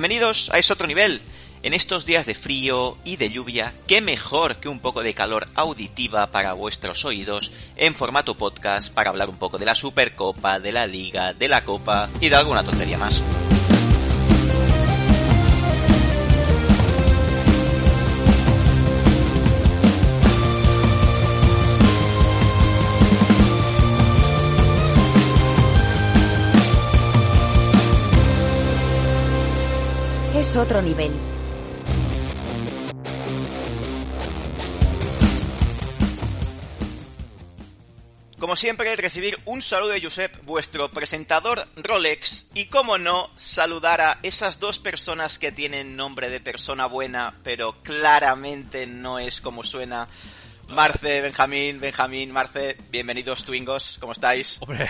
Bienvenidos a Es Otro Nivel. En estos días de frío y de lluvia, qué mejor que un poco de calor auditiva para vuestros oídos en formato podcast para hablar un poco de la Supercopa, de la Liga, de la Copa y de alguna tontería más. Es otro nivel. Como siempre, recibir un saludo de Josep, vuestro presentador Rolex, y como no, saludar a esas dos personas que tienen nombre de persona buena, pero claramente no es como suena. Marce, Benjamín, Benjamín, Marce, bienvenidos Twingos, ¿cómo estáis? Hombre,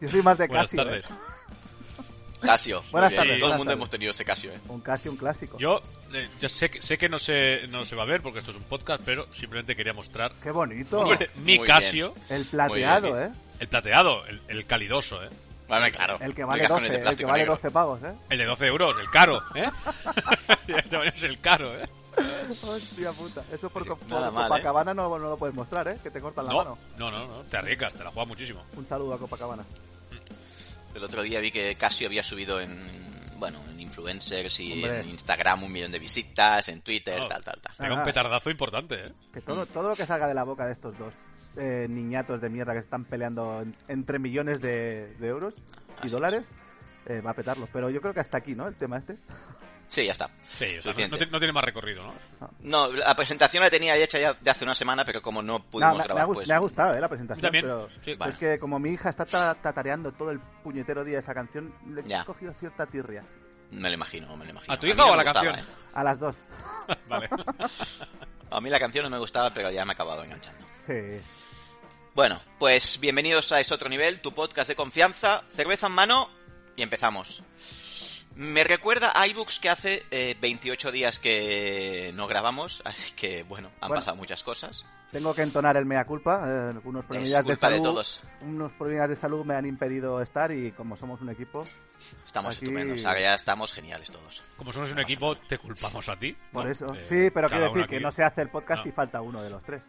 Yo soy más de buenas Casio. tardes. ¿eh? Casio. Buenas tardes, Todo el mundo tardes. hemos tenido ese Casio, ¿eh? Un Casio, un clásico. Yo eh, ya sé, que- sé que no se, no se va a ver porque esto es un podcast, pero simplemente quería mostrar Qué bonito. Hombre, mi muy Casio, El plateado, Muy ¿eh? el plateado, el, el calidoso, ¿eh? Vale, claro. El que vale cascones 12, de el que vale negro. 12 pavos, ¿eh? El de 12 euros, el caro, ¿eh? Es el caro, ¿eh? Hostia puta. Eso por, Sí, mal, Copacabana no, no lo puedes mostrar, ¿eh? Que te cortan la No, mano. no, no, no, te arriesgas, te la juegas muchísimo. Un saludo a Copacabana. El otro día vi que Casio había subido en, bueno, en influencers y Hombre. en Instagram un millón de visitas, en Twitter, Oh. tal, tal, tal. Pega un petardazo importante, ¿eh? Que todo, todo lo que salga de la boca de estos dos eh, niñatos de mierda que se están peleando en- entre millones de, de euros y Así dólares eh, va a petarlo. Pero yo creo que hasta aquí, ¿no? El tema este. Sí, ya está. Sí, o sea, no, tiene- más recorrido, ¿no? No, la presentación la tenía hecha ya de hace una semana, pero como no pudimos grabar, ha, pues... me ha gustado, ¿eh? La presentación. También, Pero sí. pero Vale. es que como mi hija está ta- tatareando todo el puñetero día esa canción, le he cogido cierta tirria. Me lo imagino, me lo imagino. ¿A tu hija o a la gustaba, canción? ¿eh? A las dos. vale. A mí la canción no me gustaba, pero ya me ha acabado enganchando. Sí. Bueno, pues bienvenidos a Es Otro Nivel, tu podcast de confianza, cerveza en mano y empezamos. Me recuerda a iBooks que hace eh, 28 días que no grabamos, así que bueno, han Bueno. pasado muchas cosas. Tengo que entonar el mea culpa. eh, unos problemas de culpa de salud. todos. Unos problemas de salud me han impedido estar y como somos un equipo, Estamos Aquí- estupendos, ahora ya estamos geniales todos. Como somos un equipo, te culpamos a ti. por ¿no? eso. Eh, sí, pero quiero decir que no se hace el podcast No. si falta uno de los tres.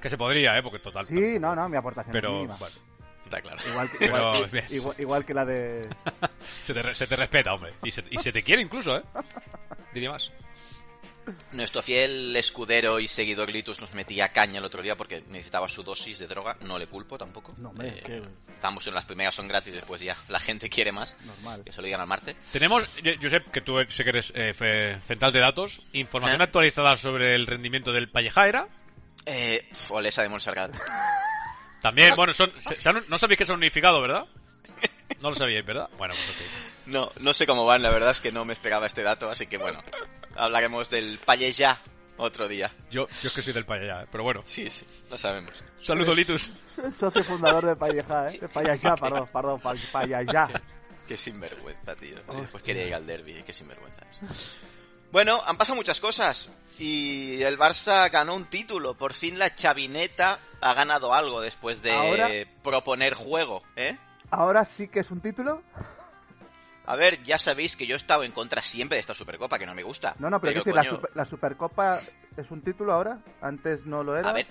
Que se podría, ¿eh? Porque total. Sí, no, no, mi aportación es Pero, mínima. bueno, Está claro. Igual, que, igual, igual- igual que la de... se, te, se te respeta, hombre. Y se, y se te quiere incluso, ¿eh? Diría más. Nuestro fiel escudero y seguidor Litus nos metía caña el otro día porque necesitaba su dosis de droga. No le culpo tampoco. No, hombre, Eh, que- Estamos en las primeras son gratis, después ya la gente quiere más. Normal. Que se lo digan al Marce. Tenemos, Josep, que tú sé que eres eh, central de datos, información ¿Eh? actualizada sobre el rendimiento del Pallejaera. Eh, pf, Olesa de Montserrat. También, bueno, son, se- se han- no sabéis que son unificado, ¿verdad? No lo sabíais, ¿verdad? Bueno, pues ok. No, no sé cómo van, la verdad es que no me esperaba este dato, así que bueno, hablaremos del Palleja otro día. Yo, yo es que soy del Palleja, ¿eh? pero bueno. Sí, sí, lo sabemos. Saludo, Litus. Socio fundador de Palleja, ¿eh? De Payallá, perdón, perdón, Pa- Payallá. Qué sinvergüenza, tío. Después quería ir al derby, qué sinvergüenza es. Bueno, han pasado muchas cosas. Y el Barça ganó un título. Por fin la chavineta ha ganado algo después de Ahora- proponer juego, ¿eh? Ahora sí que es un título. A ver, ya sabéis que yo he estado en contra siempre de esta Supercopa, que no me gusta. No, no, pero, es decir, la, coño, super- la Supercopa es un título ahora. Antes no lo era. A ver,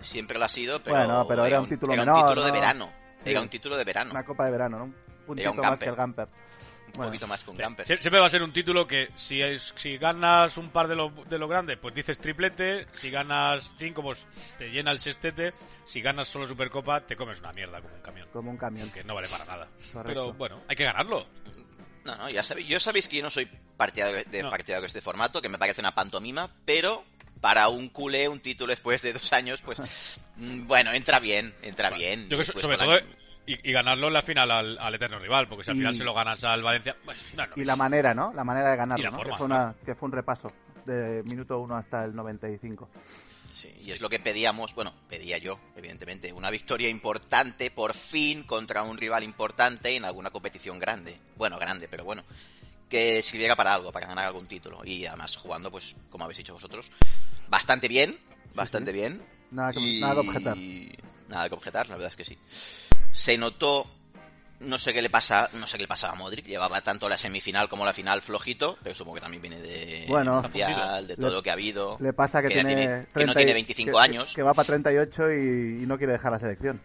siempre lo ha sido, pero... Bueno, pero era un título era menor, un título de ¿no? verano. Sí. Era un título de verano. Una copa de verano, ¿no? Un puntito un más que el Gamper. Un Bueno. poquito más con Gamper. Sie- Siempre va a ser un título que si, es- si ganas un par de los de los grandes, pues dices triplete. Si ganas cinco, pues te llena el sextete. Si ganas solo Supercopa, te comes una mierda como un camión. Como un camión. Que no vale para nada. Correcto. Pero bueno, hay que ganarlo. No, no, ya sabéis, yo sabéis que yo no soy partidario de, No. partidario de este formato, que me parece una pantomima, pero para un culé, un título después de dos años, pues mm, bueno, entra bien, entra bien. Yo creo que so- Después sobre todo la- y, y ganarlo en la final al, al eterno rival, porque si al Y- final se lo ganas al Valencia, pues, no, no. Y la manera, ¿no? La manera de ganarlo, ¿no? forma, que, fue una, que fue un repaso de minuto 1 hasta el 95. Sí, y es lo que pedíamos, bueno, pedía yo, evidentemente, una victoria importante, por fin, contra un rival importante en alguna competición grande. Bueno, grande, pero bueno, que sirviera para algo, para ganar algún título. Y además jugando, pues, como habéis dicho vosotros, bastante bien, bastante bien. Nada que- Y- nada que objetar. Nada que objetar, la verdad es que sí. Se notó, no sé qué le pasa, no sé qué le pasaba a Modric, llevaba tanto la semifinal como la final flojito, pero supongo que también viene de Bueno. mundial, de todo Le- lo que ha habido. Le pasa que, Que tiene, tiene- que no 30 tiene 25 que- años. Que, va para 38 y, y no quiere dejar la selección.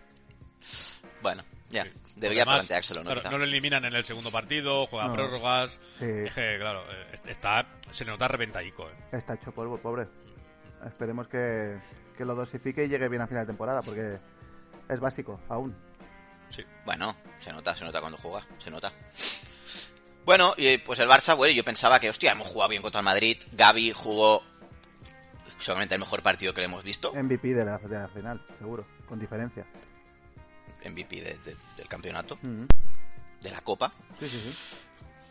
Bueno, ya, Sí. debería Además, planteárselo, ¿no? claro, no lo eliminan en el segundo partido, juega No. prórrogas. Sí, Es que, claro, eh, está, se le nota reventaico. Eh. está hecho polvo, pobre. Esperemos que, que lo dosifique y llegue bien a final de temporada, porque es básico, aún. Bueno, se nota, se nota cuando juega, se nota. Bueno, y pues el Barça, bueno, yo pensaba que, hostia, hemos jugado bien contra el Madrid. Gaby jugó seguramente el mejor partido que le hemos visto. MVP de la, de la final, seguro, con diferencia. MVP de- de- del campeonato, de la Copa. Sí, sí, sí.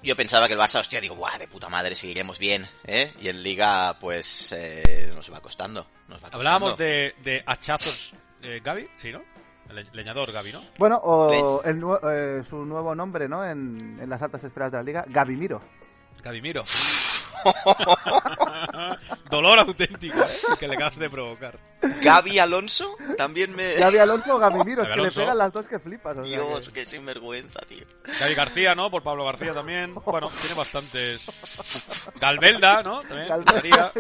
Yo pensaba que el Barça, hostia, digo, guau, de puta madre, seguiremos bien, ¿eh? Y en Liga, pues, eh, nos va costando. Nos va costando. Hablábamos de, de hachazos eh, Gaby, sí, ¿no? El le- leñador Gaby, ¿no? Bueno, o el eh, su nuevo nombre, ¿no? En, en las altas esferas de la liga, Gabimiro. Gabimiro. Dolor auténtico ¿eh? que le acabas de provocar. Gaby Alonso también me... Gaby Alonso o Gaby que le pegan las dos que flipas. o sea Dios, que- qué sinvergüenza, tío. Gaby García, ¿no? Por Pablo García también. Bueno, tiene bastantes. Galbelda, ¿no? También. Galbelda.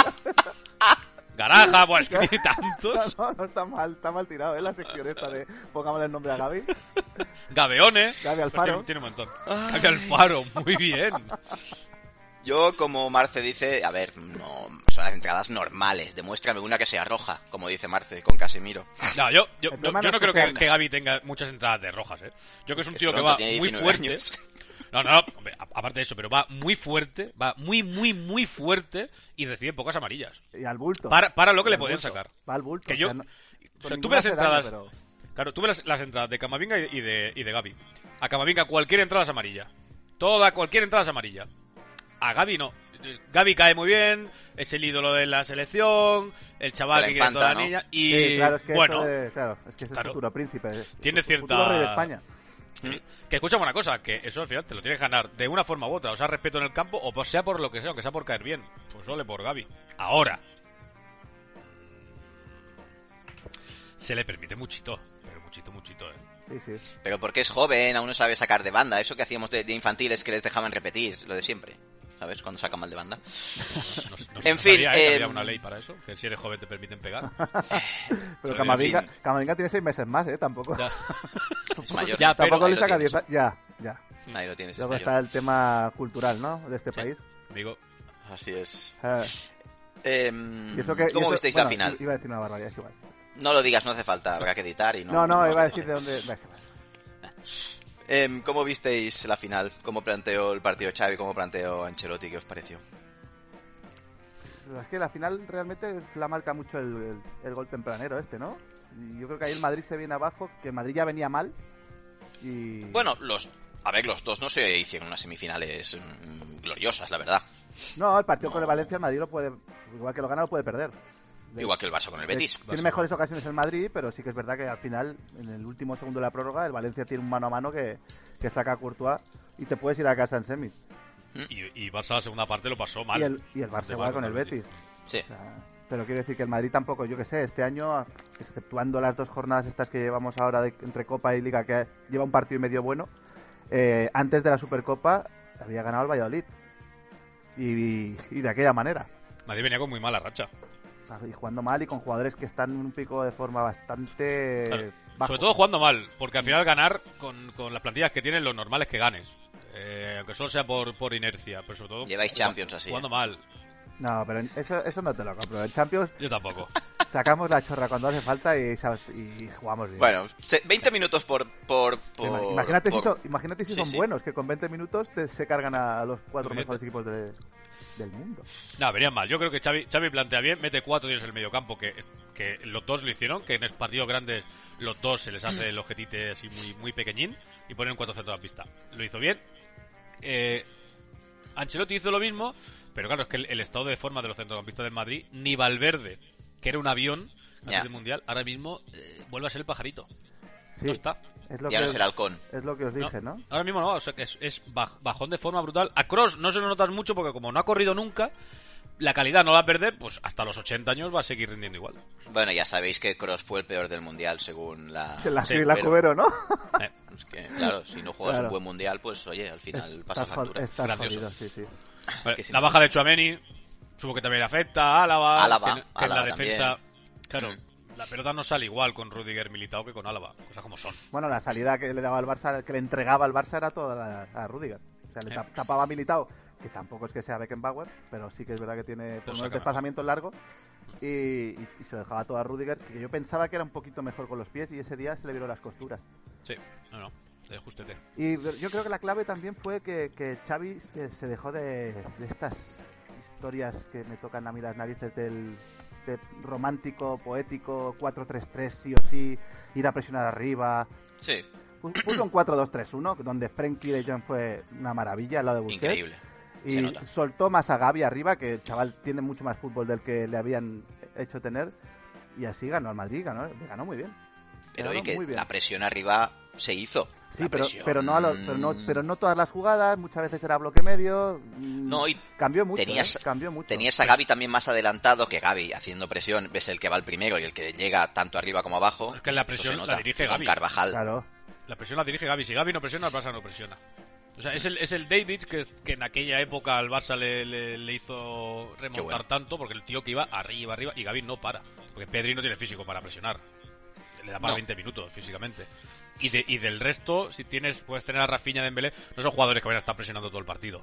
Garaja, pues que tiene tantos. No, no está mal, está mal tirado, ¿eh? La sección esta de pongámosle el nombre a Gaby. Gabeone. Gaby Alfaro. Pues tiene, tiene un montón. Gaby Alfaro, muy bien. Yo, como Marce dice, a ver, no son las entradas normales. Demuéstrame una que sea roja, como dice Marce con Casemiro. No, yo, yo, yo, no creo que, que Gaby tenga muchas entradas de rojas, ¿eh? Yo que es un tío que va muy 19 fuerte. años. No, no, hombre, aparte de eso, pero va muy fuerte, va muy, muy, muy fuerte y recibe pocas amarillas. Y al bulto. Para, para lo que le podían sacar. Va al bulto. Que o yo- sea, no- O por sea, ninguna tú ves las daño, entradas. pero- Claro, tú ves las, las entradas de Camavinga y de, y de Gaby. A Camavinga cualquier entrada es amarilla. Toda, cualquier entrada es amarilla. A Gaby no. Gaby cae muy bien, es el ídolo de la selección, el chaval La que quiere toda la ¿no? niña. Y Sí, claro, es que bueno, eso de- claro, es que es el claro. futuro príncipe. Tiene cierta- rey de España. que escúchame una cosa, que eso al final te lo tienes que ganar de una forma u otra, o sea, respeto en el campo, o sea por lo que sea, aunque sea por caer bien. Pues sole por Gaby. Ahora. Se le permite muchito, pero muchito, muchito, eh. Sí, sí. Pero porque es joven, aún no sabe sacar de banda. Eso que hacíamos de, de infantiles que les dejaban repetir, lo de siempre. ¿Sabes? Cuando sacan mal de banda. No, no- En no fin, sabía, ¿eh? eh, había una ley para eso, que si eres joven te permiten pegar. Pero Camavinga. Camavinga tiene seis meses más, ¿eh? Tampoco, Ya. Es mayor. Ya, tampoco le lo saca tienes. 10 Ya, ya. Ahí lo tienes. es Luego mayor. está el tema cultural, ¿no? De este Sí. país. Amigo, Así es. Eh, Em, y eso que, y ¿Cómo eso- visteis bueno, la final? Iba a decir una barbaridad, es igual. No lo digas, no hace falta, habrá que editar y no. No, no, iba a decir de dónde. Em, ¿Cómo visteis la final? ¿Cómo planteó el partido Xavi? ¿Cómo planteó Ancelotti? ¿Qué os pareció? Es que la final realmente la marca mucho el, el- el gol tempranero este, ¿no? Y yo creo que ahí el Madrid se viene abajo, que el Madrid ya venía mal. Y. Bueno, los. A ver, los dos no se hicieron unas semifinales mm, gloriosas, la verdad. No, el partido con No. el Valencia, el Madrid lo puede. Igual que lo gana, lo puede perder. De- Igual que el Barça con el Betis. Tiene mejores ocasiones el Madrid, pero sí que es verdad que al final, en el último segundo de la prórroga, el Valencia tiene un mano a mano que, que saca a Courtois y te puedes ir a casa en semis. y, y Barça la segunda parte lo pasó mal. Y el, y el Barça mal con el Betis. Sí. O sea, pero quiero decir que el Madrid tampoco, yo que sé, este año, exceptuando las dos jornadas estas que llevamos ahora de- entre Copa y Liga, que lleva un partido y medio bueno, eh, antes de la Supercopa había ganado el Valladolid. Y, y de aquella manera. Madrid venía con muy mala racha. Y jugando mal y con jugadores que están en un pico de forma bastante Claro. bajo. Sobre todo jugando mal, porque al final ganar con, con las plantillas que tienen lo normal es que ganes. Eh, aunque solo sea por, por inercia, pero sobre todo. Lleváis Champions así, Jugando ¿eh? mal. No, pero en- eso, eso no te lo compro. En Champions Yo tampoco. sacamos la chorra cuando hace falta y, sabes, y jugamos bien. Bueno, se- 20 minutos por... por, Ima- por- imagínate, por- si son, imagínate si Sí, son sí. buenos, que con 20 minutos te- se cargan a los cuatro mejores equipos de- del mundo. No, verían mal. Yo creo que Xavi, Xavi plantea bien, mete cuatro días en el medio campo, que, que los dos lo hicieron, que en los partidos grandes los dos se les hace el objetite así muy, muy pequeñín y ponen cuatro centros a la pista. Lo hizo bien. Eh, Ancelotti hizo lo mismo, pero claro, es que el, el estado de forma de los centrocampistas del Madrid, ni Valverde, que era un avión antes Ya. del Mundial, ahora mismo eh, vuelve a ser el pajarito. Sí, No está. es lo, Ya que no os, es el halcón. es lo que os dije, ¿no? Ahora mismo no, o sea que es, es baj- bajón de forma brutal. A Cross no se lo notas mucho porque como no ha corrido nunca, la calidad no la va a perder, pues hasta los 80 años va a seguir rindiendo igual. Bueno, ya sabéis que Cross fue el peor del mundial según la... Se la, Sí, la cubero, ¿no? Eh, Es que, claro, si no juegas Claro. un buen mundial, pues oye, al final pasa factura. estás Gracioso. jodido, sí, sí. vale. La baja de Chuameni, supongo que también afecta a Álava. Álava, que, que Álava en la defensa, también. claro, Mm. La pelota no sale igual con Rudiger Militao que con Álava, cosas como son. Bueno, la salida que le daba al Barça, que le entregaba al Barça era toda la- a Rudiger. O sea, le Eh. tap- tapaba a Militao, que tampoco es que sea Beckenbauer, pero sí que es verdad que tiene por unos desplazamientos largos. Y, y- y se dejaba todo a Rudiger, que yo pensaba que era un poquito mejor con los pies y ese día se le vieron las costuras. Sí, no, no, de justete. Y yo creo que la clave también fue que, que Xavi se, se dejó de, de estas historias que me tocan a mí las narices del de romántico, poético, 4-3-3 sí o sí, ir a presionar arriba. Sí, Pu- Puso un 4-2-3-1, donde Frenkie de Jong fue una maravilla al lado de Busquets. increíble. se Y nota. soltó más a Gaby arriba, que el chaval tiene mucho más fútbol del que le habían hecho tener. Y así ganó al Madrid, ganó, ganó muy bien. Pero ganó oye, que la presión arriba se hizo. Sí, pero, pero, no a lo- pero, no, pero no todas las jugadas, muchas veces era bloque medio. mm, No, y cambió mucho. tenías- ¿eh? Cambió mucho. Tenías a Gaby también más adelantado, que Gaby haciendo presión es el que va el primero y el que llega tanto arriba como abajo. Es que la presión la dirige Gavi. Carvajal. Claro. La presión la dirige Gaby. Si Gaby no presiona, el Barça no presiona. O sea, es el, es el David que, que en aquella época al Barça le, le- le hizo remontar bueno. tanto, porque el tío que iba arriba, arriba, y Gaby no para. Porque Pedri no tiene físico para presionar. Le da para No. 20 minutos físicamente. Y, de- y del resto, si tienes puedes tener a Rafinha Dembélé, no son jugadores que van a estar presionando todo el partido.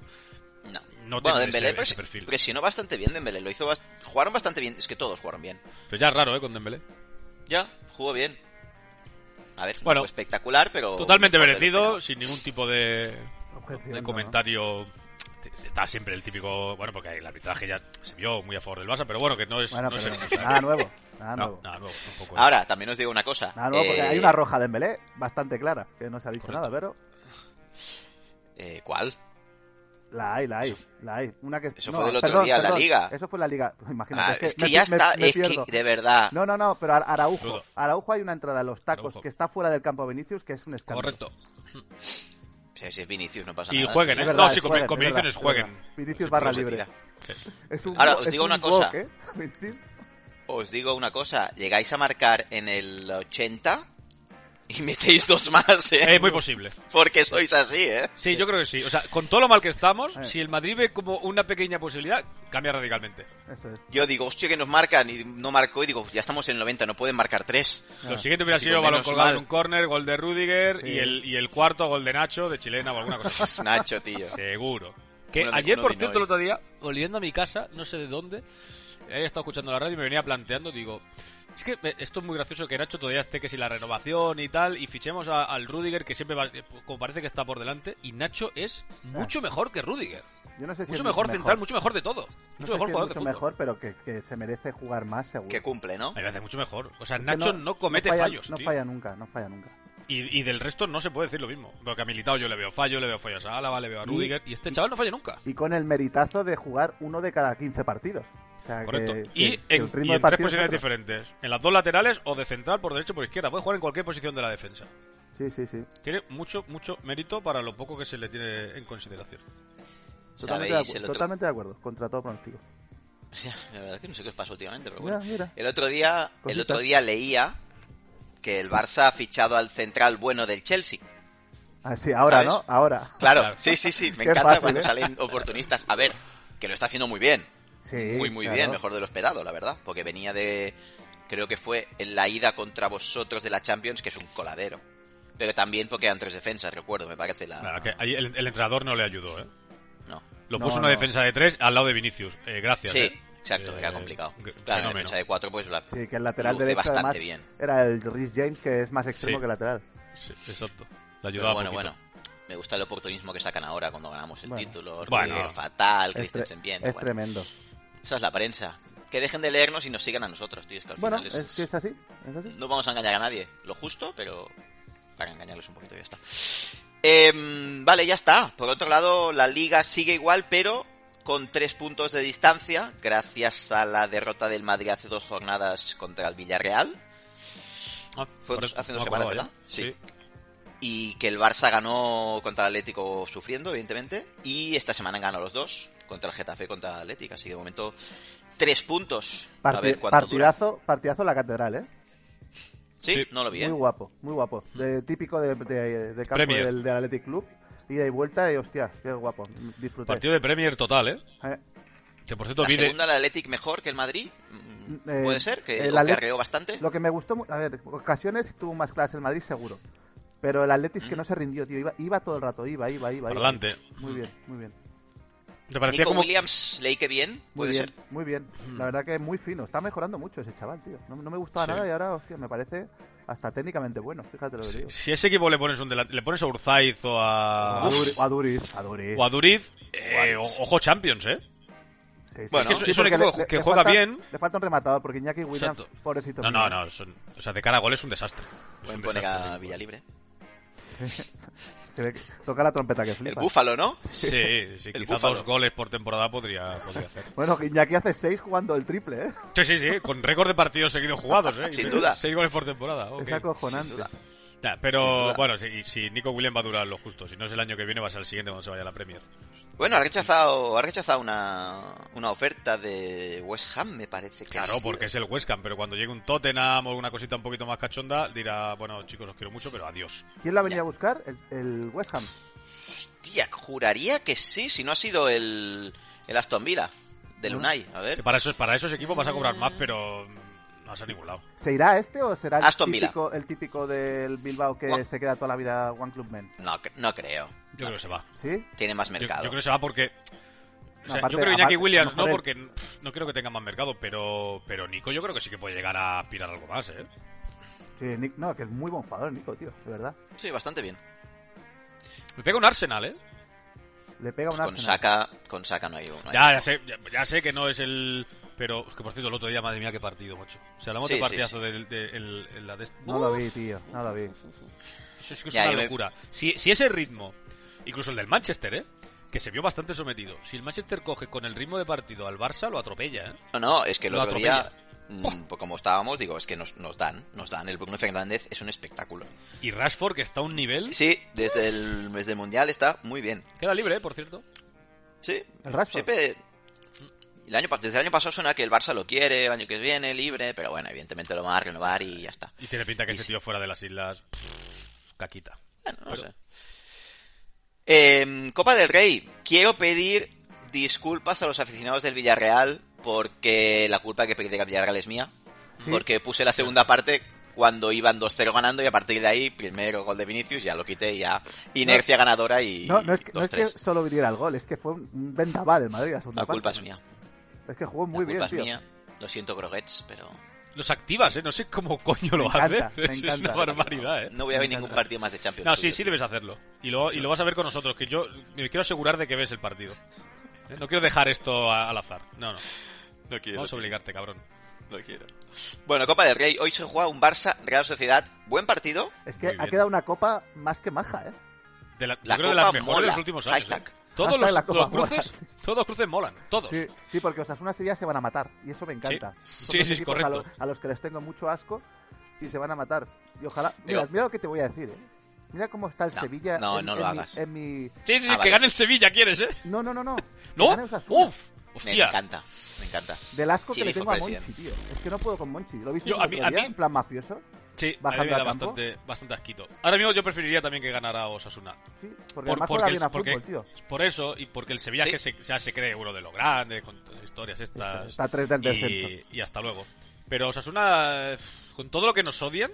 No. No bueno, Dembélé ese- pres- ese perfil. presionó bastante bien Dembélé. Lo hizo bast- Jugaron bastante bien. Es que todos jugaron bien. Pero ya es raro, ¿eh? Con Dembélé. Ya, jugó bien. A ver, no Bueno, fue espectacular, pero... Totalmente merecido, sin ningún tipo de, no, comentario. Está siempre el típico. Bueno, porque el arbitraje ya se vio muy a favor del Barça, pero bueno, que no es. Bueno, no pero es el- nada nuevo. Nada No, nuevo. nada nuevo, tampoco. Ahora, también os digo una cosa. Nada nuevo, porque Eh, hay una roja de Embelé bastante clara, que no se ha dicho Correcto. nada, pero eh, ¿Cuál? la hay, la hay, la hay. Una que, Eso no, fue del otro perdón, día en la perdón, Liga. Eso fue en la Liga. Imagínate, Ah, es que, es que me ya me- está, me es que pierdo. de verdad. No, no, no, pero Ar- Araujo. Araujo hay una entrada en los tacos Araujo. que está fuera del campo de Vinicius, que es un escándalo. Correcto. Si es Vinicius, no pasa Y nada. jueguen, sí. ¿eh? Verdad, no, sí, con, jueguen, con Vinicius verdad, jueguen. Vinicius barra No se libre. Sí. Es un, Ahora, os es digo un una cosa. gok, ¿eh? Os digo una cosa. Llegáis a marcar en el 80 y metéis dos más, ¿eh? Es muy posible. Porque sois así, ¿eh? Sí, yo creo que sí. O sea, con todo lo mal que estamos, Eh. si el Madrid ve como una pequeña posibilidad, cambia radicalmente. Eso es. Yo digo, hostia, que nos marcan y no marcó y digo, ya estamos en el 90, no pueden marcar tres. Lo siguiente hubiera sido balón menos colgado en un córner, gol de Rudiger Sí. y, el, y el cuarto gol de Nacho, de chilena o alguna cosa así. Nacho, tío. Seguro. Que ayer, por cierto, el otro día, volviendo a mi casa, no sé de dónde, había estado escuchando la radio y me venía planteando, digo, es que eh, esto es muy gracioso que Nacho todavía esté que si la renovación y tal, y fichemos a- al Rudiger, que siempre va, eh, como parece que está por delante, y Nacho es mucho mejor que Rudiger. Yo no sé si Mucho es mejor central, mucho mejor de todo. No Mucho sé mejor si es jugador mucho mejor, pero que, que se merece jugar más, seguro. Que cumple, ¿no? Me parece mucho mejor. O sea, Es Nacho no, comete falla- fallos, No tío. falla nunca, no falla nunca. Y, y del resto no se puede decir lo mismo. Porque a Militao yo le veo fallo, le veo fallos a Álava, le veo a Y- Rudiger, y este chaval no falla nunca. Y con el meritazo de jugar uno de cada 15 partidos. O sea, Correcto. que- y que- en, y tres es posiciones diferentes. En las dos laterales o de central, por derecha o por izquierda. Puede jugar en cualquier posición de la defensa. Sí, sí, sí. Tiene mucho, mucho mérito para lo poco que se le tiene en consideración. Totalmente, de, totalmente de acuerdo, contra todo pronóstico. La verdad que no sé qué os pasó últimamente, pero bueno. mira. El otro día, el otro día leía que el Barça ha fichado al central bueno del Chelsea. Ah, sí, ahora, ¿Sabes? ¿no? Ahora. Claro, Claro. sí, sí, sí. Me Qué encanta fácil, cuando ¿eh? salen oportunistas. A ver, que lo está haciendo muy bien. Sí, muy, muy claro. bien, mejor de lo esperado, la verdad. Porque venía de. Creo que fue en la ida contra vosotros de la Champions, que es un coladero. Pero también porque eran tres defensas, recuerdo, me parece la... Que ahí el, el entrenador no le ayudó, ¿eh? No. Lo No, puso una no. defensa de tres al lado de Vinicius. Eh, gracias. Sí, ¿eh? exacto, Eh, era complicado. que- Claro, fenómeno. defensa de cuatro, pues la... Sí, que el lateral derecho bastante además bien. era el Rhys James, que es más extremo Sí. que lateral. Sí, exacto. Le Pero ayudaba bueno, poquito. bueno. Me gusta el oportunismo que sacan ahora cuando ganamos el Bueno. título. Bueno. Fatal, Christensen bien. es bueno. tremendo. Esa es la prensa. Que dejen de leernos y nos sigan a nosotros, tío. Es que al Bueno, final es que es así. Es así. No vamos a engañar a nadie. Lo justo, pero para engañarles un poquito ya está. Em, vale, ya está. Por otro lado, la liga sigue igual, pero con tres puntos de distancia, gracias a la derrota del Madrid hace dos jornadas contra el Villarreal. Ah, Fue hace dos semanas, ¿verdad? ya. Sí. Y que el Barça ganó contra el Atlético sufriendo, evidentemente. Y esta semana ganó los dos, contra el Getafe contra el Atlético. Así que de momento, tres puntos. a Parti- ver cuánto dura. partidazo, partidazo en la catedral, ¿eh? Sí, Sí. no lo vi, Muy ¿eh? guapo, muy guapo. De- típico de, de- de campo Premier. del, del Athletic Club. Ida y vuelta y hostia, qué guapo. Disfruté. Partido de Premier total, ¿eh? Eh, Que por cierto, La segunda, el Athletic mejor que el Madrid. Mm, Eh, Puede ser, que el lo Atlet- bastante. Lo que me gustó, a ver, ocasiones tuvo más clase el Madrid seguro. Pero el Athletic es que no se rindió, tío. Iba, iba todo el rato, iba, iba, iba. Para iba. adelante. Muy bien, muy bien. ¿Te parecía Nico como Williams, leí que bien, Muy puede bien, ser. muy bien. La verdad que muy fino. Está mejorando mucho ese chaval, tío. No, no me gustaba Sí. nada y ahora, hostia, me parece hasta técnicamente bueno. Fíjate lo que digo. si a ese equipo le pones un le pones a Urzaiz o a A Duri- a Duriz, a Duriz. o a Duriz, eh, o- ojo Champions, ¿eh? Sí, sí. Bueno, Es que es un equipo que juega falta- bien. Le falta un rematador porque Iñaki Williams, Exacto. pobrecito. No, no, no, son- o sea, de cara a gol es un desastre. Es Pueden un poner desastre, a sí. Villalibre. Toca la trompeta que El flipa. Búfalo, ¿no? Sí, sí, El quizás Búfalo. dos goles por temporada podría, podría hacer. Bueno, que Iñaki hace seis jugando el triple, ¿eh? Sí, sí, sí, con récord de partidos seguidos jugados, ¿eh? Sin duda. Seis goles por temporada, ok. Es acojonante. Sin duda. Pero bueno, si, si Nico Williams va a durar lo justo, si no es el año que viene, va a ser el siguiente cuando se vaya a la Premier. Bueno, ha rechazado, ha rechazado una, una oferta de West Ham, me parece. que Claro, porque es el West Ham, pero cuando llegue un Tottenham o una cosita un poquito más cachonda, dirá, bueno, chicos, os quiero mucho, pero adiós. ¿Quién la venía a buscar? El, el West Ham. Hostia, juraría que sí, si no ha sido el, el Aston Villa, de Lunay. A Que ver. para, esos, para esos equipos vas a cobrar más, pero no vas a ningún lado. ¿Se irá este o será el Aston típico, el típico del Bilbao que se queda toda la vida One Club Men? No, no creo. Yo creo que se va. ¿Sí? Tiene más Yo, yo mercado. creo que se va porque... o No, sea, aparte- yo creo que Iñaki Williams no, porque pff, no creo que tenga más mercado, pero, pero Nico yo creo que sí que puede llegar a aspirar algo más, ¿eh? Sí, Nick- no, que es muy buen jugador, Nico, tío, de verdad. Sí, bastante bien. Me pega un Arsenal, ¿eh? Le pega un Con Arsenal. Saka, con Saka no hay uno. Ya, ya sé, ya, ya sé que no es el... Pero, es que por cierto, el otro día, madre mía, qué partido, macho. O sea, hablamos Sí, de sí, partidazo sí. del- de, el- el- la de... No lo vi, tío, no lo vi. Es que es Ya, una me- locura. Si, si ese ritmo, incluso el del Manchester, ¿eh? Que se vio bastante sometido. Si el Manchester coge con el ritmo de partido al Barça, lo atropella, ¿eh? No, no, es que el Lo otro día, mm, pues como estábamos, digo, es que nos, nos dan, nos dan. El Bruno Fernández es un espectáculo. Y Rashford, que está a un nivel... Sí, desde el, desde el Mundial está muy bien. Queda libre, ¿eh? Por cierto. Sí, El Rashford. siempre... El año, desde el año pasado suena que el Barça lo quiere, el año que viene, libre, pero bueno, evidentemente lo van a renovar y ya está. Y tiene pinta que Y ese sí. tío fuera de las islas... pff, Caquita. Bueno, no sé. Em, Copa del Rey. Quiero pedir disculpas a los aficionados del Villarreal porque la culpa que perdiera el Villarreal es mía. Sí. Porque puse la segunda parte cuando iban 2-0 ganando y a partir de ahí, primero gol de Vinicius, ya lo quité ya inercia ganadora y No, no es, que, no es que 2-3. solo viniera el gol, es que fue un un vendaval el Madrid. La, segunda La culpa parte. es mía. Es que jugó muy la bien, culpa tío. es mía. Lo siento, Groguets, pero Los activas, ¿eh? No sé cómo coño lo Me encanta, hace. me Es encanta. una barbaridad, ¿eh? no voy a ver ningún partido más de Champions. No, sí, sí debes hacerlo. Y lo, y lo vas a ver con nosotros, que yo me quiero asegurar de que ves el partido. ¿Eh? No quiero dejar esto a- al azar. No, no. No quiero. Vamos a obligarte, cabrón. No quiero. Bueno, Copa del Rey. Hoy se juega un Barça Real Sociedad. Buen partido. Es que ha bien. quedado una copa más que maja, ¿eh? De la, yo La creo de las Copa mejores de los últimos años. Hashtag. ¿eh? Todos los, los cruces, mola. todos los cruces molan, todos. Sí, sí, porque Osasuna Sevilla se van a matar. Y eso me encanta. Sí, Son sí, sí, correcto. A, lo- a los que les tengo mucho asco y se van a matar. Y ojalá. Digo- Mira, mira lo que te voy a decir, ¿eh? Mira cómo está el No, Sevilla. no, en, no en lo mi- hagas. en mi. Sí, sí, Ah, que vale. gane el Sevilla, ¿quieres, eh? No, no, no, no. ¿No? ¡Uf! Me ¡Hostia! encanta. Me encanta. Del asco que le tengo a Monchi, tío. Es que no puedo con Monchi. ¿Lo Yo, a mí- a mí- en plan mafioso? Sí, a mí Bajando me da al campo. bastante, bastante asquito. Ahora mismo yo preferiría también que ganara Osasuna. Sí, porque Por, porque juega el- bien a porque- fútbol, tío. por eso, y porque el Sevilla Sí. que se, ya se cree uno de lo grande, con todas las historias estas. Está tres del y, descenso. y hasta luego. Pero Osasuna, eh, con todo lo que nos odian,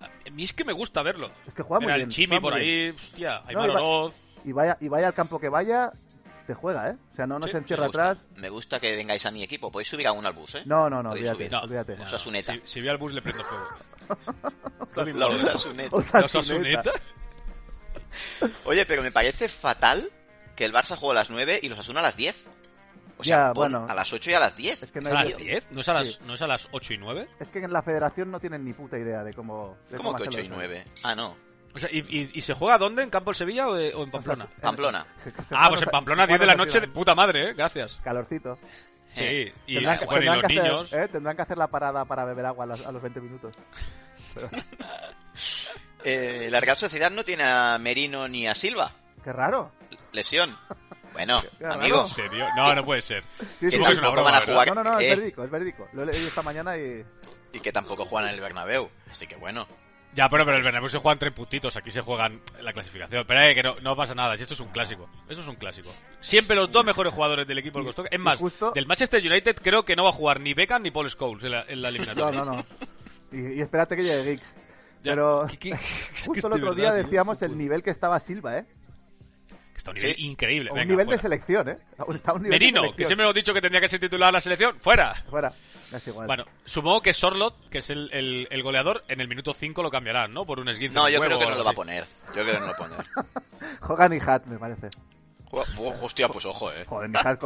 A mí es que me gusta verlo. Es que juega muy Mira, bien. el Chimi por bien. ahí, hostia, No, Aymar y va- Oroz. Y vaya, y vaya al campo que vaya, te juega, ¿eh? O sea, no, no Sí, se Me encierra gusta, atrás. me gusta que vengáis a mi equipo. Podéis subir a uno al bus, ¿eh? No, no, no, olvídate, subir. No, olvídate. O sea, Suneta. Si, si ve al bus le prendo fuego. No La. Osasuneta. Osasuneta. Oye, pero me parece fatal que el Barça juegue a las 9 y los Asuna a las 10. O Ya, sea, pon bueno. a las 8 y a las 10. Es que ¿Es no a las 10? ¿No es a las, Sí. ¿No es a las 8 y 9? Es que en la federación no tienen ni puta idea de cómo... de ¿Cómo que hacerlo. 8 y 9? Ah, no. O sea, ¿y, y, y se juega dónde? ¿En Campo del Sevilla o, de- o en Pamplona? O sea, Pamplona. Ah, pues en Pamplona, se 10 de la juegan noche, de puta madre, ¿eh? Gracias. Calorcito. Sí, y, Tendrán, y que- bueno, y los que hacer- niños... ¿eh? Tendrán que hacer la parada para beber agua a los, a los 20 minutos. Eh, la Real Sociedad no tiene a Merino ni a Silva. Qué raro. Lesión. Bueno, amigo. ¿En serio? No, no puede ser. Sí, Que sí, que tampoco broma, van a ¿verdad? jugar. No, no, no, es eh, verídico, es verídico. Lo he leído esta mañana y... y que tampoco juegan en el Bernabéu. Así que bueno. Ya, pero, pero el Bernabéu se juegan tres puntitos, aquí se juegan la clasificación. Pero eh, que no, no pasa nada, si esto es un clásico. Esto es un clásico. Siempre los dos mejores jugadores del equipo os toca. Es más, justo- del Manchester United creo que no va a jugar ni Beckham ni Paul Scholes en la, en la No, eliminatoria. no, no. Y, y espérate que llegue Giggs. Pero justo el otro día decíamos el nivel que estaba Silva, ¿eh? Está a un nivel Sí. increíble. A Venga, un nivel de selección, ¿eh? Está a un nivel de Merino, que selección. siempre hemos dicho que tendría que ser titular la selección, fuera. Fuera. Es igual. Bueno, supongo que Sorlot, que es el, el- el goleador, en el minuto 5 lo cambiarán, ¿no? Por un esguince. No, yo creo que no lo va a poner. Yo creo que no lo va a poner. Juega Nihat, me parece. Uf, Hostia, pues ojo, eh. Joder, Nihat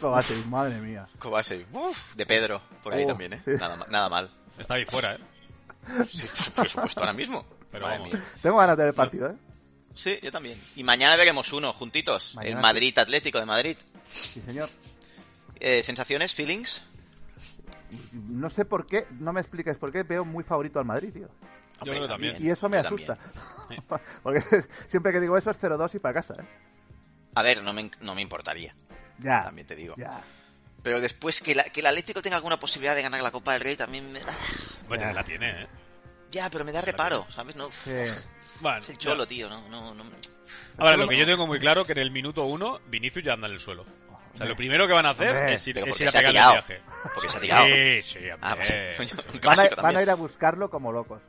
Kovacevic, madre mía. Kovacevic. Uf, de Pedro, por ahí Oh, también, eh. sí. Nada, nada mal. Está ahí fuera, ¿eh? Sí, por supuesto, ahora mismo. Pero Madre vamos. mía. Tengo ganas de ver el partido, ¿eh? Sí, yo también. Y mañana veremos uno, juntitos. Mañana el Madrid Atlético de Madrid. Sí, señor. Eh, ¿Sensaciones? ¿Feelings? No sé por qué, no me expliques por qué veo muy favorito al Madrid, tío. Yo creo también. Y eso me Yo asusta. Porque siempre que digo eso es 0-2 y para casa, ¿eh? A ver, no me, no me importaría. Ya. También te digo. Ya. Pero después que, la- que el Atlético tenga alguna posibilidad de ganar la Copa del Rey también me da... Bueno, Ya. la tiene, ¿eh? Ya, pero me da reparo, ¿sabes? No, Sí. Bueno, es el cholo, tío. No, no, no. Ahora, lo que yo tengo muy claro que en el minuto 1 Vinicius ya anda en el suelo. O sea, lo primero que van a hacer Hombre. es ir, es a tirado. el viaje. Porque se ha tirado. Sí, sí, hombre. Ah. Coño, un Van a, van ir a buscarlo como locos.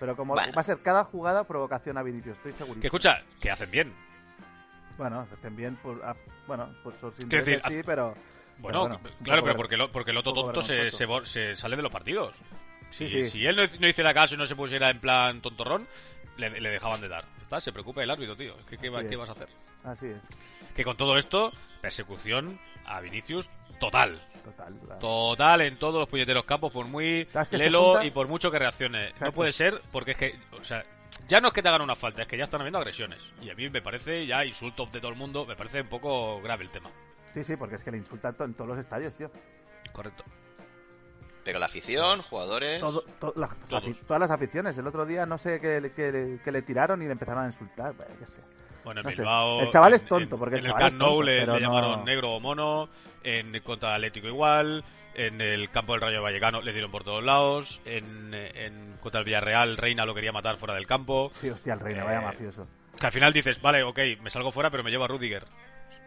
Pero como Bueno. va a ser cada jugada provocación a Vinicius, estoy seguro. Que escucha, que hacen bien. Bueno, estén bien por, ah, bueno, por sus Quiero intereses decir, sí, pero... Bueno, pero claro, pero porque, lo, porque el otro un poco tonto se, se, se sale de los partidos. Si, Sí, sí. si él no, no hiciera caso y no se pusiera en plan tontorrón, le, le dejaban de dar. Está, se preocupa el árbitro, tío. Que, ¿qué, va- qué vas a hacer? Así es, Que con todo esto, persecución a Vinicius total. total. Total en todos los puñeteros campos, por muy ¿Sabes que se lelo y por mucho que reaccione. No puede ser, porque es que, o sea, ya no es que te hagan una falta, es que ya están habiendo agresiones. Y a mí me parece, ya insultos de todo el mundo, me parece un poco grave el tema. Sí, sí, porque es que le insultan en todos los estadios, tío. Correcto. Pero la afición, jugadores... Todo, to- la- todas las aficiones. El otro día no sé qué, le- qué le- qué le tiraron y le empezaron a insultar. Bueno, qué sé. Bueno, en No sé. Bilbao. El chaval es tonto, en- porque el en el chaval Camp Nou le, le no- llamaron negro o mono. En contra Atlético igual. En el campo del Rayo Vallecano le dieron por todos lados. En, en contra el Villarreal, Reina lo quería matar fuera del campo. Sí, hostia, el reina, Eh, vaya mafioso. Que al final dices, vale, ok, me salgo fuera, pero me llevo a Rudiger.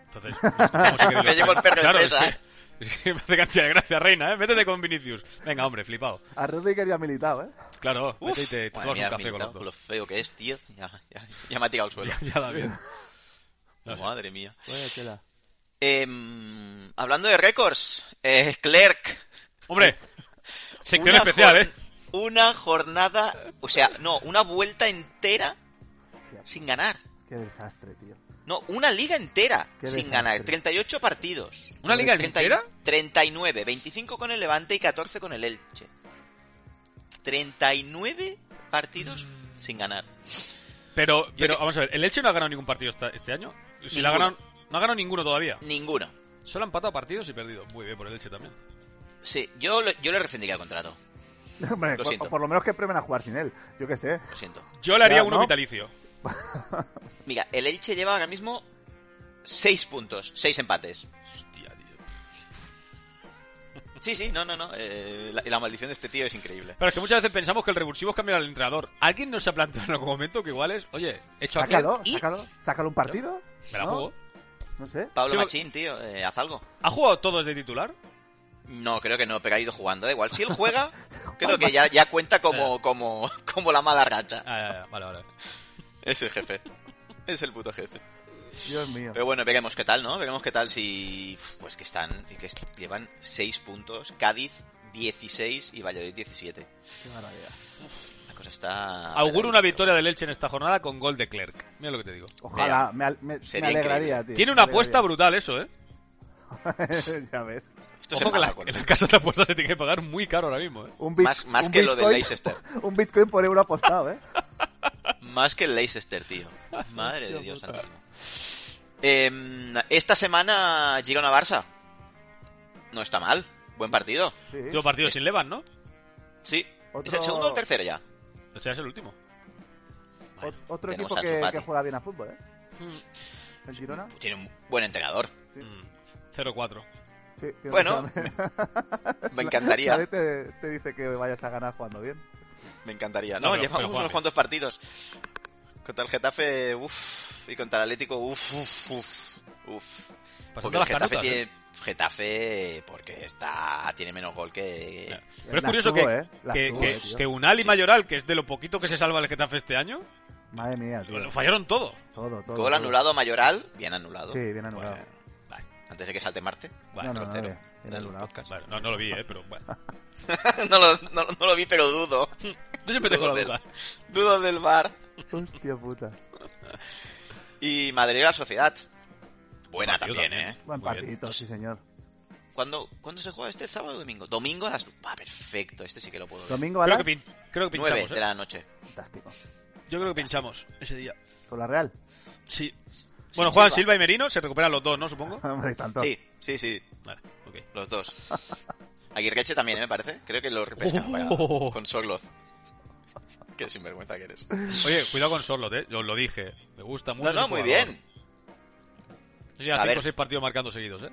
Entonces, ¿cómo se quedó? Me llevo el perro de Claro, presa, me hace cantidad de gracia, Reina, ¿eh? Métete con Vinicius. Venga, hombre, flipado. A Rudiger ya ha militado, ¿eh? Claro, Uf, y te, tomas mía, un café con los lo feo que es, tío. Ya, ya, ya me ha tirado al suelo. Ya da bien. No sé. Madre mía. Vaya tela. Em, hablando de récords, eh, Clerk. Hombre, sección una especial, ¿eh? Una jornada, o sea, no, una vuelta entera sin ganar. Qué desastre, tío. No, una liga entera Qué sin desastre. ganar. 38 partidos. ¿Una liga 30 y- entera? 39, 25 con el Levante y 14 con el Elche. 39 partidos sin ganar. Pero, pero vamos a ver, ¿el Elche no ha ganado ningún partido esta- este año? Si la ha ganado, no ha ganado ninguno todavía. Ninguno. Solo ha empatado partidos y perdido. Muy bien por el Elche también. Sí, yo, le- yo le rescindí el contrato. Hombre, Lo por, siento. por lo menos que prueben a jugar sin él. Yo qué sé. Lo siento. Yo le haría Ya, uno ¿no? vitalicio. Mira, el Elche lleva ahora mismo 6 puntos, 6 empates. Hostia, tío. Sí, sí, no, no, no. eh, la, la maldición de este tío es increíble. Pero es que muchas veces pensamos que el revulsivo es cambiar al entrenador. ¿Alguien nos ha planteado en algún momento que igual es, oye, he hecho Sácalo, y sácalo. Sácalo un partido. me la ¿no? sé. Pablo Sí, Machín, tío, eh, haz algo. ¿Ha jugado todos de titular? No, creo que no, pero ha ido jugando. Da igual. Si él juega, creo que ya, ya cuenta como, como, como la mala racha. Ah, ya, ya, vale, vale. Es el jefe. Es el puto jefe. Dios mío. Pero bueno, veremos qué tal, ¿no? Veremos qué tal si... Pues que están... que llevan 6 puntos. Cádiz 16 y Valladolid 17. Qué maravilla. La cosa está... Auguro una victoria del Elche en esta jornada con gol de Clerc. Mira lo que te digo. Ojalá, me, al- me- me alegraría, tío. Tiene una apuesta brutal eso, ¿eh? ya ves. Esto es Ojo el que la, en ¿no? la casa de apuestas se tiene que pagar muy caro ahora mismo, ¿eh? Un bit- Más- más un que lo Bitcoin- Leicester. Un Bitcoin por euro apostado, ¿eh? Más que el Leicester, tío. Madre de Dios santísimo. Eh, esta semana Girona-Barça. No está mal. Buen partido. Sí. Partido sin Levan, ¿no? Sí. ¿Es el segundo o el tercero ya? O sea, es el último. Ot- Otro equipo que, juega bien a fútbol, ¿eh? ¿El Girona? Tiene un buen entrenador. Mm, 0-4. Sí, Bueno, Me encantaría. Nadie te, te dice que vayas a ganar jugando bien. Me encantaría. No, No, pero- llevamos pero unos cuantos partidos. Contra el Getafe, uff. Y contra el Atlético, uff, uff, uff. Pasando Porque el Getafe canutas, tiene... Getafe, porque está tiene menos gol que... Pero es Las curioso tuvo, que, ¿eh? Que, tuvo, que, eh, que Unal y Mayoral, que es de lo poquito que se salva el Getafe este año, Madre mía, tío. lo fallaron todo. Todo, todo. Gol todo. anulado Mayoral, bien anulado. Sí, bien anulado. Bueno. Antes de que salte Marte. Bueno, no, no, no, cero. bien, bien En el anulado. podcast. Bueno, no, no lo vi, ¿eh? Pero bueno. no, lo, no, no lo vi, pero dudo. Yo siempre tengo la Dudo del- duda. Dudo del bar. Hostia puta. Y Madrid la Sociedad. Buena Partido también, también. ¿eh? Buen partidito, sí, señor. ¿Cuándo, ¿Cuándo se juega este? ¿El sábado o domingo? Domingo a las... Ah, perfecto. Este sí que lo puedo ver. Domingo a Creo las... que, pin- creo que 9 pinchamos, de ¿eh? la noche. Fantástico. Yo creo que pinchamos ese día. ¿Con la Real? Sí. Bueno, juegan Silva. Silva y Merino, se recuperan los dos, ¿no? Supongo. Hombre, tanto. Sí, sí, sí. Vale, ok. Los dos. Aguirreche también, ¿eh? me parece. Creo que lo repescan vaya, Oh. con Sorloz. Qué sinvergüenza que eres. Oye, cuidado con Sorlot, ¿eh? Os lo dije. Me gusta mucho. No, no, muy bien. Sí, ya A 5 ver. o 6 partidos marcando seguidos, ¿eh?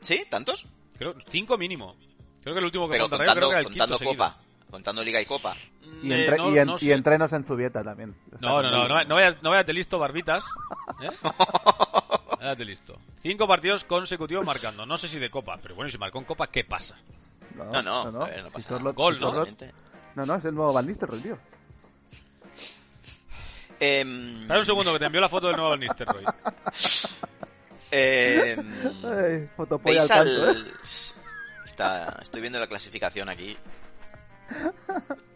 ¿Sí? ¿Tantos? Creo 5 mínimo. Creo que el último que Pero contra Rayo creo contando, que era el contando quinto Copa. Contando Liga y Copa. Y, Eh, entre- no- y, en- no y sé. entrenos en Zubieta también. No, no, no, no, no vayas, no vayas de listo, barbitas. ¿eh? Váyate listo. Cinco partidos consecutivos marcando. No sé si de Copa, pero bueno, si marcó en Copa, ¿qué pasa? No, No, no, ver, pasa nada. Gol, si ¿no? No, no, es el nuevo Van Nistelrooy, tío. Espera un segundo que te envió la foto del nuevo Van Nistelrooy. em, Ay, fotopolla ¿Veis al canto, ¿eh? Está... Estoy viendo la clasificación aquí.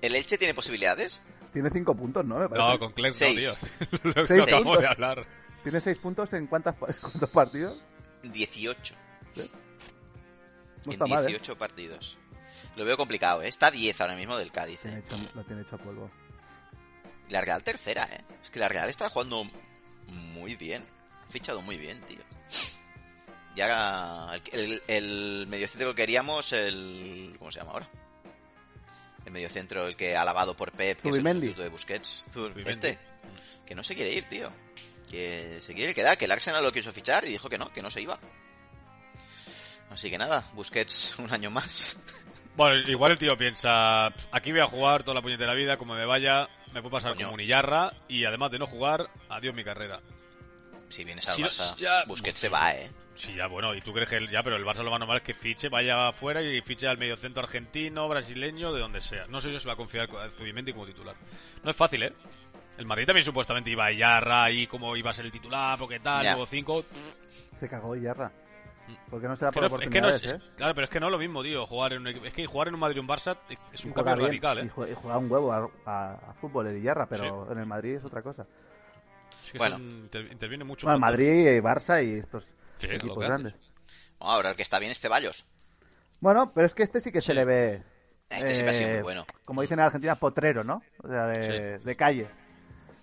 ¿El Elche tiene posibilidades? Tiene cinco puntos, ¿no? Me parece. No, con no, Seis. tío. Lo que Seis acabamos puntos. de hablar. Tiene seis puntos en cuántas, cuántos partidos. 18. No en está mal, ¿eh? 18 partidos. Lo veo complicado, ¿eh? Está 10 ahora mismo del Cádiz. Tiene ¿eh? hecho- lo tiene hecho a polvo. La Real tercera, ¿eh? Es que la Real está jugando muy bien. Ha fichado muy bien, tío. Ya el, el, el mediocentro que queríamos, el... ¿Cómo se llama ahora? El mediocentro, el que alabado por Pep, que es el Zubimendi. sustituto de Busquets. Zubimendi. Este. Que no se quiere ir, tío. Que se quiere quedar, que el Arsenal lo quiso fichar y dijo que no, que no se iba. Así que nada, Busquets un año más. Bueno, igual el tío piensa, aquí voy a jugar toda la puñetera vida, como me vaya, me puedo pasar Coño. como un Iyarra, y además de no jugar, adiós mi carrera. Si vienes al Si no- Barça, ya- Busquets se va, ¿eh? Sí, ya, bueno, y tú crees que el- ya, pero el Barça lo va normal es que fiche, vaya afuera y fiche al mediocentro argentino, brasileño, de donde sea. No sé yo si va a confiar a Zubimendi como titular. No es fácil, ¿eh? El Madrid también supuestamente iba a Iyarra ahí como iba a ser el titular, porque tal, Ya. luego cinco. Se cagó Yarra. Porque no será Que por no- es que no es, ¿eh? Claro, pero es que no es lo mismo, tío, jugar en un equipo. Es que jugar en un Madrid y un Barça es un cambio bien, radical, Y ¿eh? y juega un huevo a, a- a fútbol el Yarra, pero en el Madrid es otra cosa. Es que Bueno. son- interviene mucho. Bueno. Madrid, eh, Barça y estos Sí, equipos lo que grandes. No, ahora el que está bien es Ceballos. Bueno, pero es que este sí que se le ve. Este sí que ha sido eh, muy bueno. Como dicen en Argentina, potrero, ¿no? O sea, de, de calle.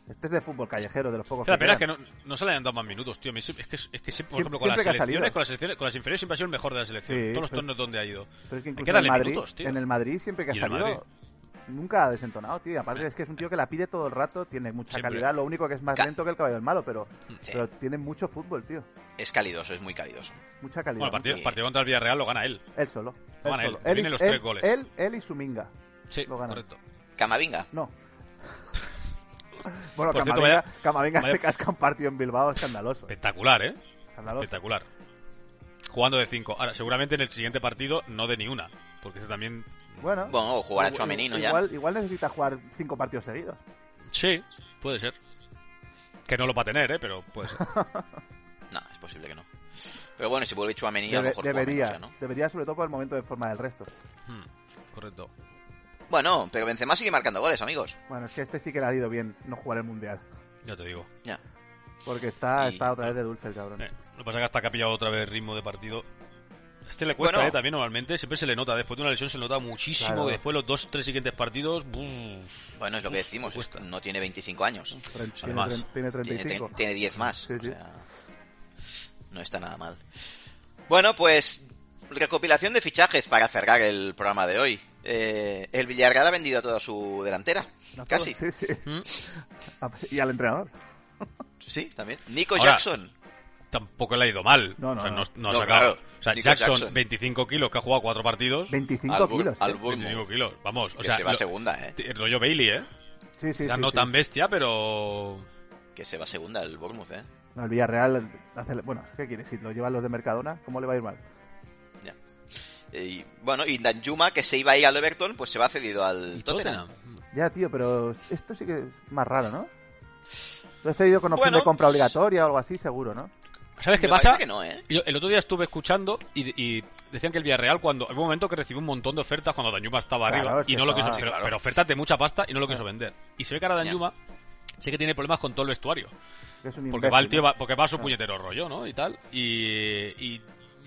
Este es de fútbol callejero, de los pocos La pena es que no, no se le han dado más minutos, tío. Es que, es que siempre, por Siempre- ejemplo, con las siempre que ha selecciones, salido. con las selecciones, con las inferiores siempre ha sido el mejor de la selección. Sí, Todos los pero- torneos donde ha ido. Pero es que incluso en, Madrid, minutos, en el Madrid siempre que ha salido, Madrid. Nunca ha desentonado, tío. Aparte es que es un tío que la pide todo el rato, tiene mucha Siempre. calidad. Lo único que es más Ca- lento que el caballo del malo, pero, Sí. pero tiene mucho fútbol, tío. Es calidoso, es muy calidoso. Mucha calidad. Bueno, el partido, Sí. partido contra el Villarreal lo gana él. Él solo. Lo gana él. solo. Y- los él- tres goles. Él, él y Suminga. Sí, Lo gana. correcto. Camavinga. No. Bueno, Por cierto, Camavinga, vaya- Camavinga vaya- se casca un partido en Bilbao escandaloso. Espectacular, ¿eh? escandaloso. Espectacular. jugando de 5. Ahora, seguramente en el siguiente partido no de ni una, porque ese también... Bueno, Bueno, o jugar a igual- Chouameni, ¿no? Ya. igual, igual necesita jugar cinco partidos seguidos. Sí, puede ser. Que no lo va a tener, ¿eh? Pero puede ser. No, es posible que no. Pero bueno, si vuelve Chouameni, a lo mejor debería, menos, ya, ¿no? debería sobre todo por el momento de forma del resto. Hmm, correcto. Bueno, pero Benzema sigue marcando goles, amigos. Bueno, es que este sí que le ha ido bien no jugar el mundial. Ya te digo. Ya. Porque está, Y- está otra vez de dulce el cabrón. Eh, lo que pasa es que hasta que ha pillado otra vez ritmo de partido. Este le cuesta, Bueno. ¿eh? También normalmente. Siempre se le nota. Después de una lesión se le nota muchísimo. Claro. Después los dos, tres siguientes partidos. buf. Bueno, es lo que decimos, no tiene 25 años. Tiene, más. tre- tiene Tiene, 35. tre- tiene 10 más. Sí, sí. o sea, no está nada mal. Bueno, pues recopilación de fichajes para cerrar el programa de hoy. Eh, el Villarreal ha vendido a toda su delantera. No, Casi. Sí, sí. ¿Mm? Y al entrenador. Sí, también. Nico Ahora, Jackson. Tampoco le ha ido mal. No, no, o sea, no. no, no ha sacado. claro. O sea, Jackson, Jackson. 25 kilos, que ha jugado cuatro partidos. 25 Al Bur- kilos. al ¿eh? Bournemouth. 25 kilos. Vamos, o Que sea. se va lo- segunda, eh. t- rollo Bailey, ¿eh? Sí, sí, ya sí, no sí. tan bestia, pero. Que se va segunda el Bournemouth, eh. No, el Villarreal hace... Bueno, ¿qué quieres? Si lo llevan los de Mercadona, ¿cómo le va a ir mal? Ya. Y, bueno, y Danjuma, que se iba a ir al Everton, pues se va cedido al ¿Y Tottenham. Ya, tío, pero esto sí que es más raro, ¿no? Lo he cedido con opción Bueno. de compra obligatoria o algo así, seguro, ¿no? ¿Sabes qué Me pasa? parece que no, eh. Yo el otro día estuve escuchando y, y decían que el Villarreal cuando hubo un momento que recibió un montón de ofertas cuando Danjuma estaba Claro, arriba es y no lo quiso estaba- pero, Claro. pero ofertas de mucha pasta y no lo quiso vender. Y se ve que ahora Danjuma sé que tiene problemas con todo el vestuario, Que es un porque va el tío ¿no? va, porque va a su puñetero rollo, ¿no? Y tal. Y, y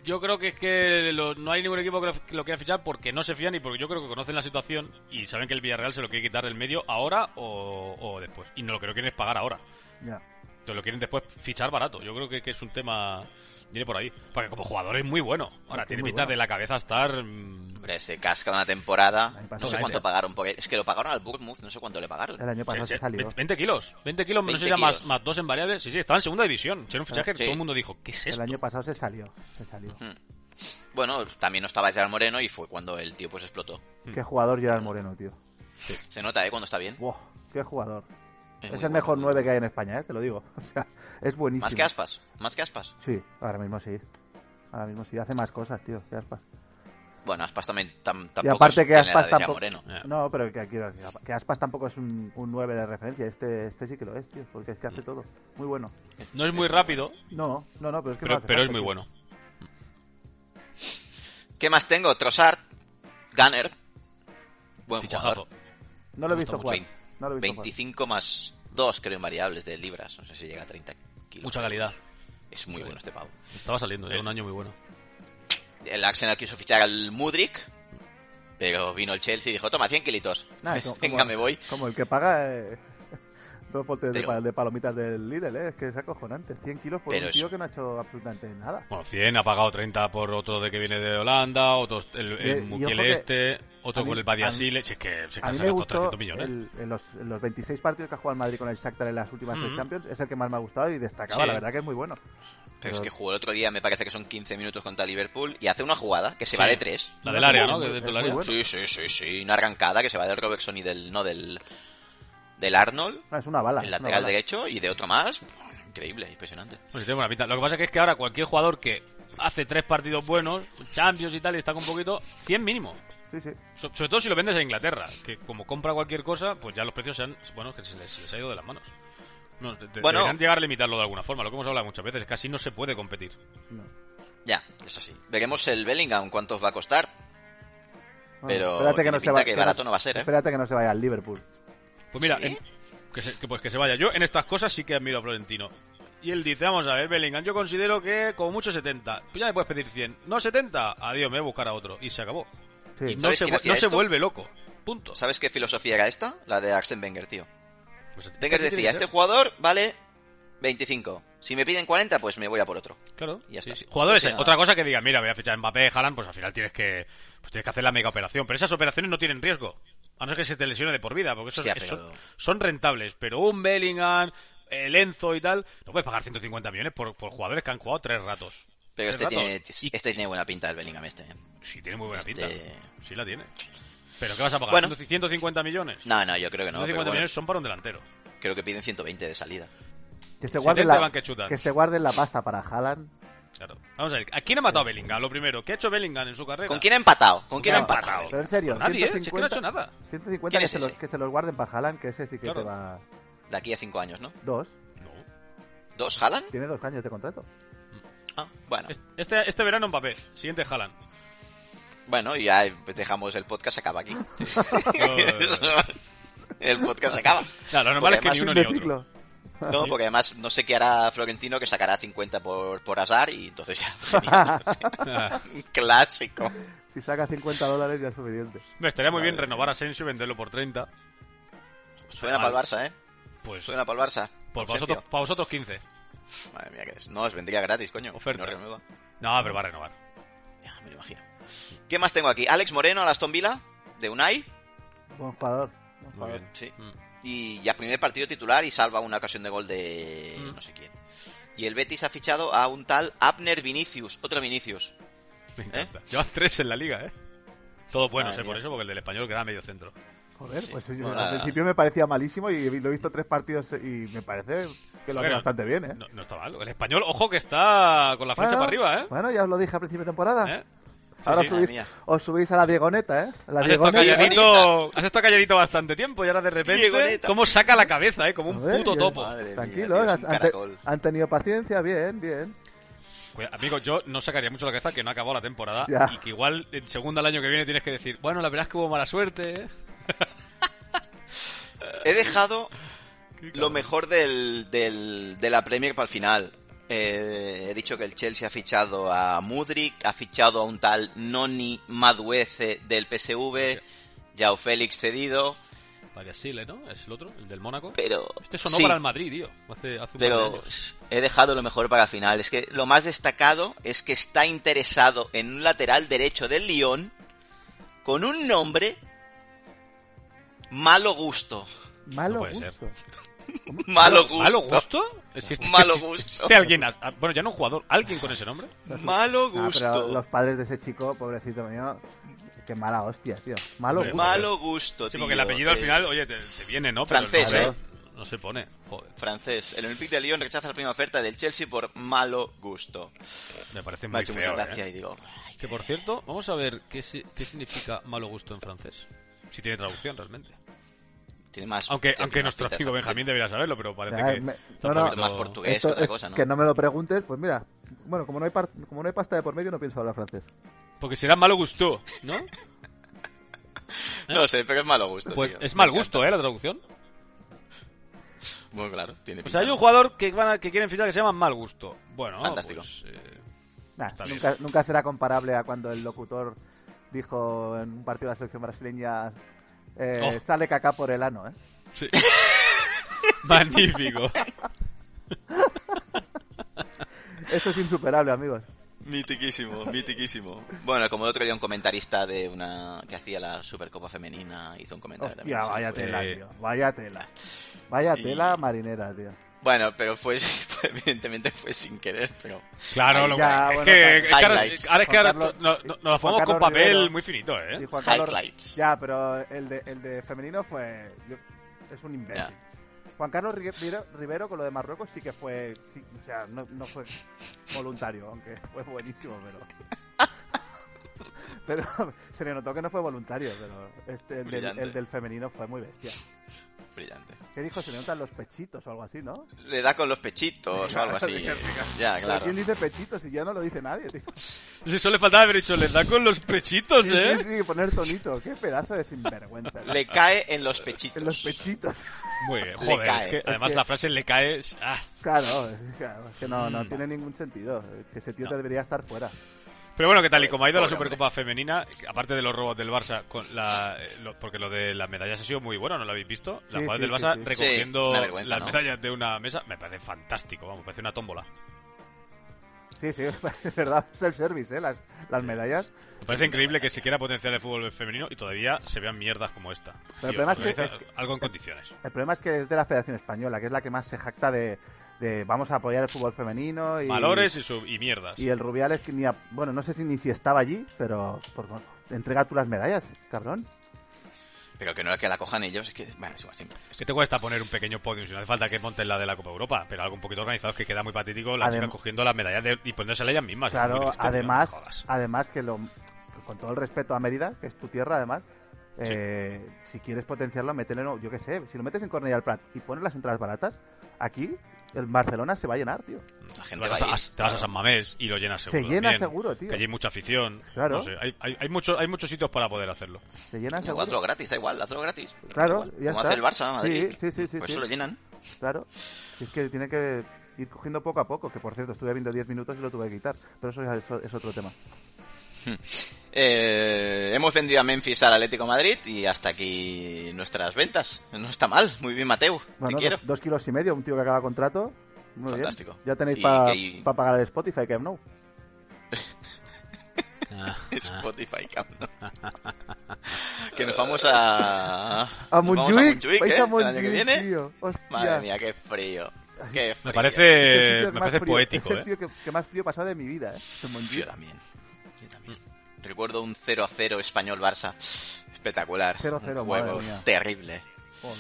yo creo que es que lo- no hay ningún equipo que lo, que lo quiera fichar porque no se fían y porque yo creo que conocen la situación y saben que el Villarreal se lo quiere quitar del medio ahora o, o después. Y no lo que no quieren es pagar ahora. Ya. Entonces lo quieren después fichar barato. Yo creo que, que es un tema. Viene por ahí. Porque como jugador es muy bueno. Ahora Es tiene pinta bueno. de la cabeza estar. mm, Hombre, se casca una temporada. No sé cuánto pagaron por él. Es que lo pagaron al Bournemouth, no sé cuánto le pagaron. El año pasado se- salió. 20 kilos. 20 kilos, no sé 20 si era más, kilos. más dos en variables. Sí, sí, estaba en segunda división. Era un fichaje que Sí. todo el mundo dijo, ¿qué es El esto? año pasado se salió. Se salió. Bueno, también no estaba Gerard Moreno y fue cuando el tío pues explotó. Qué jugador Gerard Moreno, tío. Se nota, ¿eh? Cuando está bien. Qué jugador. Es el mejor muy 9 que hay en España, ¿eh? te lo digo. O sea, es buenísimo. Más que Aspas. Más que Aspas. Sí, ahora mismo sí. Ahora mismo sí. Hace más cosas, tío, que Aspas. Bueno, Aspas también tam- tampoco Y aparte es- que Aspas tampoco... Moreno. No, pero que quiero decir, que Aspas tampoco es un, un 9 de referencia. Este, este sí que lo es, tío, porque es que hace todo. Muy bueno. No es muy rápido, No, no, no, pero es que no pero, hace pero es muy tío. bueno. ¿Qué más tengo? Trossard. Gunner. Buen Fichajazo. jugador. No lo he visto jugar. No lo he visto jugar. 25 más 2, creo, en variables de libras. No sé si llega a 30 kilos. Mucha calidad. Es muy bueno este pavo. Estaba saliendo, ya un año muy bueno. El Arsenal quiso fichar al Mudrik. Pero vino el Chelsea y dijo, toma, 100 kilitos. Nah, como- Venga, como- me voy. Como el que paga eh, dos botes de, Pero- pa- de palomitas del Lidl, ¿eh? Es que es acojonante. 100 kilos por Pero un tío es- que no ha hecho absolutamente nada. Bueno, 100, ha pagado 30 por otro de que viene de Holanda, otros el, el Eh, y este, otro mí- con el Badiasile. Si es que se A mí cansa me gastado gustó 300 millones. el- en, los, en los 26 partidos que ha jugado el Madrid con el Shakhtar en las últimas tres Mm. Champions. Es el que más me ha gustado y destacaba. Sí. La verdad que es muy bueno. Pero es que jugó el otro día, me parece que son 15 minutos contra Liverpool y hace una jugada que se Sí. va de 3. La del área, ¿no? Que del área. bueno. Sí, sí, sí, sí. Una arrancada que se va del Robertson y del. No, del. Del Arnold, No, es una bala. el lateral bala. derecho, y de otro más. Increíble, impresionante. Pues sí, pinta. Lo que pasa que es que ahora cualquier jugador que hace tres partidos buenos, Champions y tal, y está con un poquito, 100 mínimo. Sí, sí. So- sobre todo si lo vendes en Inglaterra, que como compra cualquier cosa, pues ya los precios se han, bueno, que se les, se les ha ido de las manos. No, de- de- Bueno. deberían llegar a limitarlo de alguna forma, lo que hemos hablado muchas veces, es que así no se puede competir. No. Ya, eso sí. Veremos el Bellingham cuántos va a costar. Bueno, Pero espérate tiene no se va- que barato no va a ser, ¿eh? Espérate que no se vaya al Liverpool. Pues mira, ¿Sí? en- que, se, que, pues que se vaya. Yo en estas cosas sí que admiro a Florentino. Y él dice, vamos a ver, Bellingham, yo considero que como mucho 70. Pues ya me puedes pedir 100. No 70, adiós, me voy a buscar a otro. Y se acabó. Sí. Y no, ¿Sabes se, no vuelve loco. Punto. ¿Sabes qué filosofía era esta? La de Arsene Wenger, tío. Pues, Wenger así tiene decía, este jugador vale 25. Si me piden 40, pues me voy a por otro. Claro. Y ya sí, está. sí. Jugadores, otra cosa que digan, mira, voy a fichar a Mbappé, Haaland, pues al final tienes que, pues tienes que hacer la mega operación. Pero esas operaciones no tienen riesgo. A no ser que se te lesione de por vida, porque esos, Hostia, esos- pero- son rentables. Pero un Bellingham, el Enzo y tal, no puedes pagar 150 millones por, por jugadores que han jugado tres ratos. Pero Tres este tiene. Y- este tiene buena pinta, el Bellingham este. ¿eh? Sí, tiene muy buena Este- pinta. Sí la tiene. ¿Pero qué vas a pagar? Bueno. ¿100 ¿150 millones? No, no, yo creo que no. 150 pero bueno, millones son para un delantero. creo que piden 120 de salida. Que se guarden 70 la, que se guarden la pasta para Haaland. Claro. Vamos a ver, ¿a quién ha matado a Bellingham? Lo primero, ¿qué ha hecho Bellingham en su carrera? ¿Con quién ha empatado? ¿Con quién ha empatado? Pero en serio, Con nadie, ¿eh? Si es que no ha 150, hecho nada. 150 ¿Quién que, es se los, que se los guarden para Haaland, que ese sí que Claro. te va... De aquí a cinco años, ¿no? Dos. No. ¿Dos? ¿Jalan? Tiene dos años de contrato. Ah, bueno. Este, este verano Mbappé, siguiente Haaland. Bueno, y ya dejamos el podcast, se acaba aquí. El podcast se acaba. no, lo normal Porque es que ni uno ni otro. No, porque además no sé qué hará Florentino que sacará 50 por, por azar y entonces ya. clásico. Si saca 50 dólares ya es suficiente. Me estaría muy bien renovar a Asensio y venderlo por 30. Suena para el Barça, ¿eh? Pues, Suena para el Barça. pues para, vosotros, para vosotros 15. Madre mía, que es. No, os vendría gratis, coño. Oferta. No renueva. No, pero va a renovar. Ya, me lo imagino. ¿Qué más tengo aquí? Alex Moreno, al Aston Villa, de Unai. Buen jugador. buen Muy jugador. bien. Sí. Mm. Y ya primer partido titular y salva una ocasión de gol de Mm. no sé quién. Y el Betis ha fichado a un tal Abner Vinicius, otro Vinicius. Me encanta. Llevas tres en la liga, ¿eh? Todo bueno, sé por eso, porque el del español queda medio centro. Joder, Sí. pues yo- Bueno, al principio me parecía malísimo y lo he visto tres partidos y me parece que lo hace Bueno, bastante bien, ¿eh? No, no está mal. El español, ojo que está con la flecha Bueno, para arriba, ¿eh? Bueno, ya os lo dije a principio de temporada. ¿Eh? Sí, Ahora sí. subís, mía. os subís a la Diegoneta, ¿eh? La Has estado, Diegoneta. calladito, has estado calladito bastante tiempo y ahora de repente, Diegoneta. cómo saca la cabeza, ¿eh? Como un puto yo- topo. Madre mía, Tranquilo, tío, es han, tenido paciencia, bien, bien. Amigo, yo no sacaría mucho la cabeza que no ha acabado la temporada Ya. y que igual en segunda el año que viene tienes que decir, bueno, la verdad es que hubo mala suerte, ¿eh? He dejado lo mejor del, del- de la Premier para el final. Eh, he dicho que el Chelsea ha fichado a Mudrik, ha fichado a un tal Noni Maduece del PSV, Yao Félix cedido, Vaya Sile, ¿no? Es el otro, el del Mónaco. pero... Este sonó sí, para el Madrid, tío. Hace, hace pero he dejado lo mejor para el final. Es que lo más destacado es que está interesado en un lateral derecho del Lyon con un nombre malo gusto. Malo puede ser. gusto. Malo gusto. ¿Malo gusto? ¿Existe, Malo gusto. alguien, bueno, ya no un jugador, alguien con ese nombre? Malo Ah, gusto. pero los padres de ese chico, pobrecito mío, qué mala hostia, tío. Malo gusto. Malo gusto, Sí, porque el apellido al final, oye, te, te viene, ¿no? Pero Francés, nombre ¿eh? No se pone, joder. Francés. El Olympique de Lyon rechaza la primera oferta del Chelsea por malo gusto. Me parece Me muy ha hecho feo, mucha gracia ¿eh? y digo... ay, Que por cierto, vamos a ver qué, qué significa malo gusto en francés. Si tiene traducción realmente. Tiene más... Aunque, tiene aunque más nuestro de amigo. Benjamín debería saberlo, pero parece Ya, que... me- no, no. más portugués Esto que otra es cosa, ¿no? que no me lo preguntes, pues mira, bueno, como no hay par- como no hay pasta de por medio, no pienso hablar francés. Porque será malo gusto, ¿no? No sé, pero es malo gusto, Pues tío. es mal gusto, ¿eh? La traducción. Bueno, claro, tiene O pinta. sea, hay un jugador que, van a- que quieren fichar que se llama mal gusto. Bueno, Fantástico. pues, eh, Nah, nunca, nunca será comparable a cuando el locutor dijo en un partido de la selección brasileña eh, Oh. sale caca por el ano, ¿eh? sí. Magnífico. Esto es insuperable, amigos. Mitiquísimo, mitiquísimo. Bueno, como el otro día un comentarista de una que hacía la Supercopa Femenina hizo un comentario también. Hostia, vaya tela, tío. Vaya tela. Vaya Y- tela marinera, tío. Bueno, pero fue, fue- evidentemente fue sin querer, pero... Claro, lo Ya, es bueno, que, es que ahora, ahora es que ahora Carlos- no- no- nos la Juan ponemos con papel Rivero. muy finito, Y ¿eh? Juan Carlos- Highlights. Ya, pero el de, el de femenino fue. yo- es un imbécil. Ya. Juan Carlos Ri- Rivero, Rivero con lo de Marruecos sí que fue. sí, o sea, no, no fue voluntario, aunque fue buenísimo, pero. Pero se le notó que no fue voluntario, pero este, el, del, el del femenino fue muy bestia. Brillante. ¿Qué dijo? Se le notan los pechitos o algo así, ¿no? Le da con los pechitos o algo así. Ya, claro. ¿Quién dice pechitos si ya no lo dice nadie, tío? Si solo le faltaba haber dicho, le da con los pechitos, Sí, ¿eh? sí, sí, poner tonito. Qué pedazo de sinvergüenza. Le cae en los pechitos. En los pechitos. Muy bien, Le joder, cae. es que Es además que- la frase le cae... Ah. Claro, es, claro, es que no, no Mm. tiene ningún sentido. Que ese tío No. debería estar fuera. Pero bueno, que tal y como ha ido la Supercopa Femenina, aparte de los robos del Barça, con la, eh, lo- porque lo de las medallas ha sido muy bueno, ¿no lo habéis visto? Las Sí, del Barça sí. recogiendo las ¿no? medallas de una mesa, me parece fantástico, vamos, parece una tómbola. Sí, sí, es verdad. Es el service, ¿eh? Las, las medallas. Me parece increíble que se quiera potenciar el fútbol femenino y todavía se vean mierdas como esta. Pero el problema es que- algo en condiciones. El problema es que es de la Federación Española, que es la que más se jacta de, de vamos a apoyar el fútbol femenino. Y, Valores y, sub- y mierdas. Y el Rubiales, que ni a- bueno, no sé si ni si estaba allí, pero por, entrega tú las medallas, cabrón. Pero que no es que la cojan ellos, es que, bueno, es igual, siempre. ¿Qué te cuesta poner un pequeño podium? Si no hace falta que monten la de la Copa Europa, pero algo un poquito organizado es que queda muy patético la Adem- chica cogiendo las medallas de- y poniéndose ellas mismas. Claro, triste, además, no además que lo, con todo el respeto a Mérida, que es tu tierra, además, eh, si quieres potenciarlo, mételo, yo qué sé, si lo metes en Cornellà al Prat y pones las entradas baratas, aquí el Barcelona se va a llenar, tío. La Te gente vas, va a, te vas a. San Mamés y lo llenas Se seguro. llena también, seguro, tío. Que allí hay mucha afición. Claro. No sé, hay, hay, hay, mucho- hay muchos sitios para poder hacerlo. Se llena seguro. hazlo gratis, da igual, hazlo gratis. Claro, Igual, ya como está. hace el Barça, Madrid. Sí, sí, sí, sí, Por sí. eso lo llenan. Claro. Es que tiene que ir cogiendo poco a poco, que por cierto estuve viendo 10 minutos y lo tuve que quitar, pero eso ya es, es otro tema. Eh, hemos vendido a Memphis al Atlético de Madrid y hasta aquí nuestras ventas. No está mal, muy bien Mateu, Bueno, te quiero. dos, dos kilos y medio, un tío que acaba contrato. Muy Fantástico. bien. Ya tenéis Y para que- pagar el Spotify, que no. Spotify, cabrón. que nos vamos a... A Montjuic, vais ¿eh? El año que viene. tío. Madre mía, qué frío. Qué frío. Me parece, me parece frío- poético, Es el ¿eh? sitio que, que más frío he pasado de mi vida, ¿eh? Yo también. Recuerdo un 0 a 0 español-Barça. Espectacular. 0-0, Un juego terrible. Joder.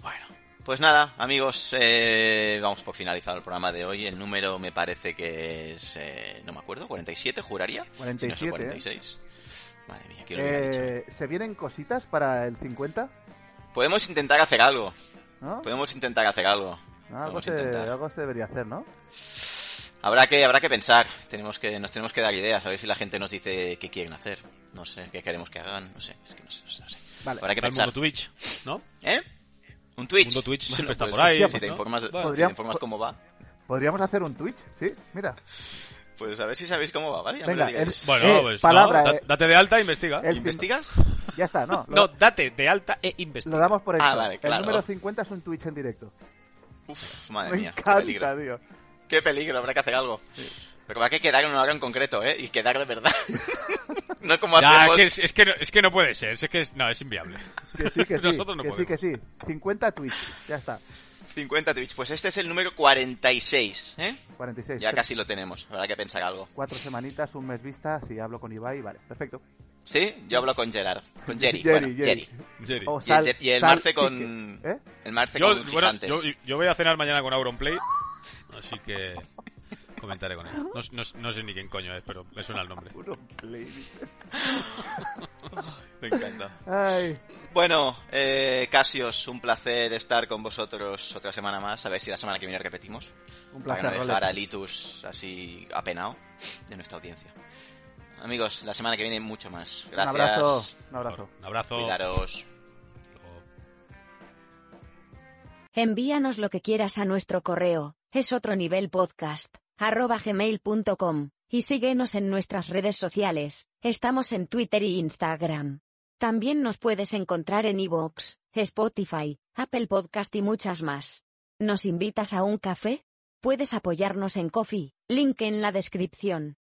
Bueno, pues nada, amigos, eh, vamos por finalizar el programa de hoy. El número me parece que es, eh, no me acuerdo, 47, juraría. Si no es el 47, 46. Madre mía, ¿quién lo hubiera dicho? Eh, ¿Se vienen cositas para el 50? Podemos intentar hacer algo. ¿No? Podemos intentar hacer algo. algo, Podemos se, algo se debería hacer, ¿no? Habrá que, habrá que pensar. Tenemos que, nos tenemos que dar ideas. A ver si la gente nos dice qué quieren hacer. No sé, qué queremos que hagan. No sé, es que no sé, no sé. no sé. Vale. Habrá que pensar. mundo Twitch, ¿no? ¿Eh? Un Twitch. Mundo Twitch siempre está pues, por ahí, Si te ¿no? informas, Bueno. si Podría- te informas cómo va, Podríamos hacer un Twitch, ¿sí? Mira. pues a ver si sabéis cómo va, ¿vale? Ya me Venga, lo el- Bueno, Eh, pues palabra, no, eh. date de alta e investiga. ¿Investigas? Ya está, ¿no? Lo, No, date de alta e investiga. lo damos por hecho. Ah, vale, claro. El número 50 es un Twitch en directo. Uf, madre Me mía, qué peligro. tío. Qué peligro, habrá que hacer algo. Pero habrá que quedar en una hora en concreto, ¿eh? Y quedar de verdad. no como Ya, hacemos... que es, es que no, es que no puede ser, es que es, no, es inviable. Que sí, que sí. Nosotros no que sí, podemos. que sí. 50 Twitch. Ya está. 50 Twitch. Pues este es el número 46, ¿eh? 46. Ya Tres- casi lo tenemos. Habrá que pensar algo. Cuatro semanitas, un mes vista. Si hablo con Ibai, vale. Perfecto. ¿Sí? Yo hablo con Gerard. Con Jerry. Jerry, bueno, Jerry. Jerry. Jerry. O Y sal- el, y el sal- Marce con... ¿Eh? El Marce Yo, con bueno, gigantes. yo, yo voy a cenar mañana con Auronplay, así que comentaré con él. No, no- no sé ni quién coño es, pero me suena el nombre. Puro play. Me encanta. Ay. Bueno, eh, Casios, un placer estar con vosotros otra semana más. A ver si la semana que viene repetimos. Un Para placer, no dejar Rolex. a Litus así apenado de nuestra audiencia. Amigos, la semana que viene mucho más. Un Gracias. abrazo. Un abrazo. Un abrazo. Cuidaros. Envíanos lo que quieras a nuestro correo, es otro nivel podcast, arroba gmail.com, y síguenos en nuestras redes sociales, estamos en Twitter y Instagram. También nos puedes encontrar en iVoox, Spotify, Apple Podcast y muchas más. ¿Nos invitas a un café? Puedes apoyarnos en Coffee, link en la descripción.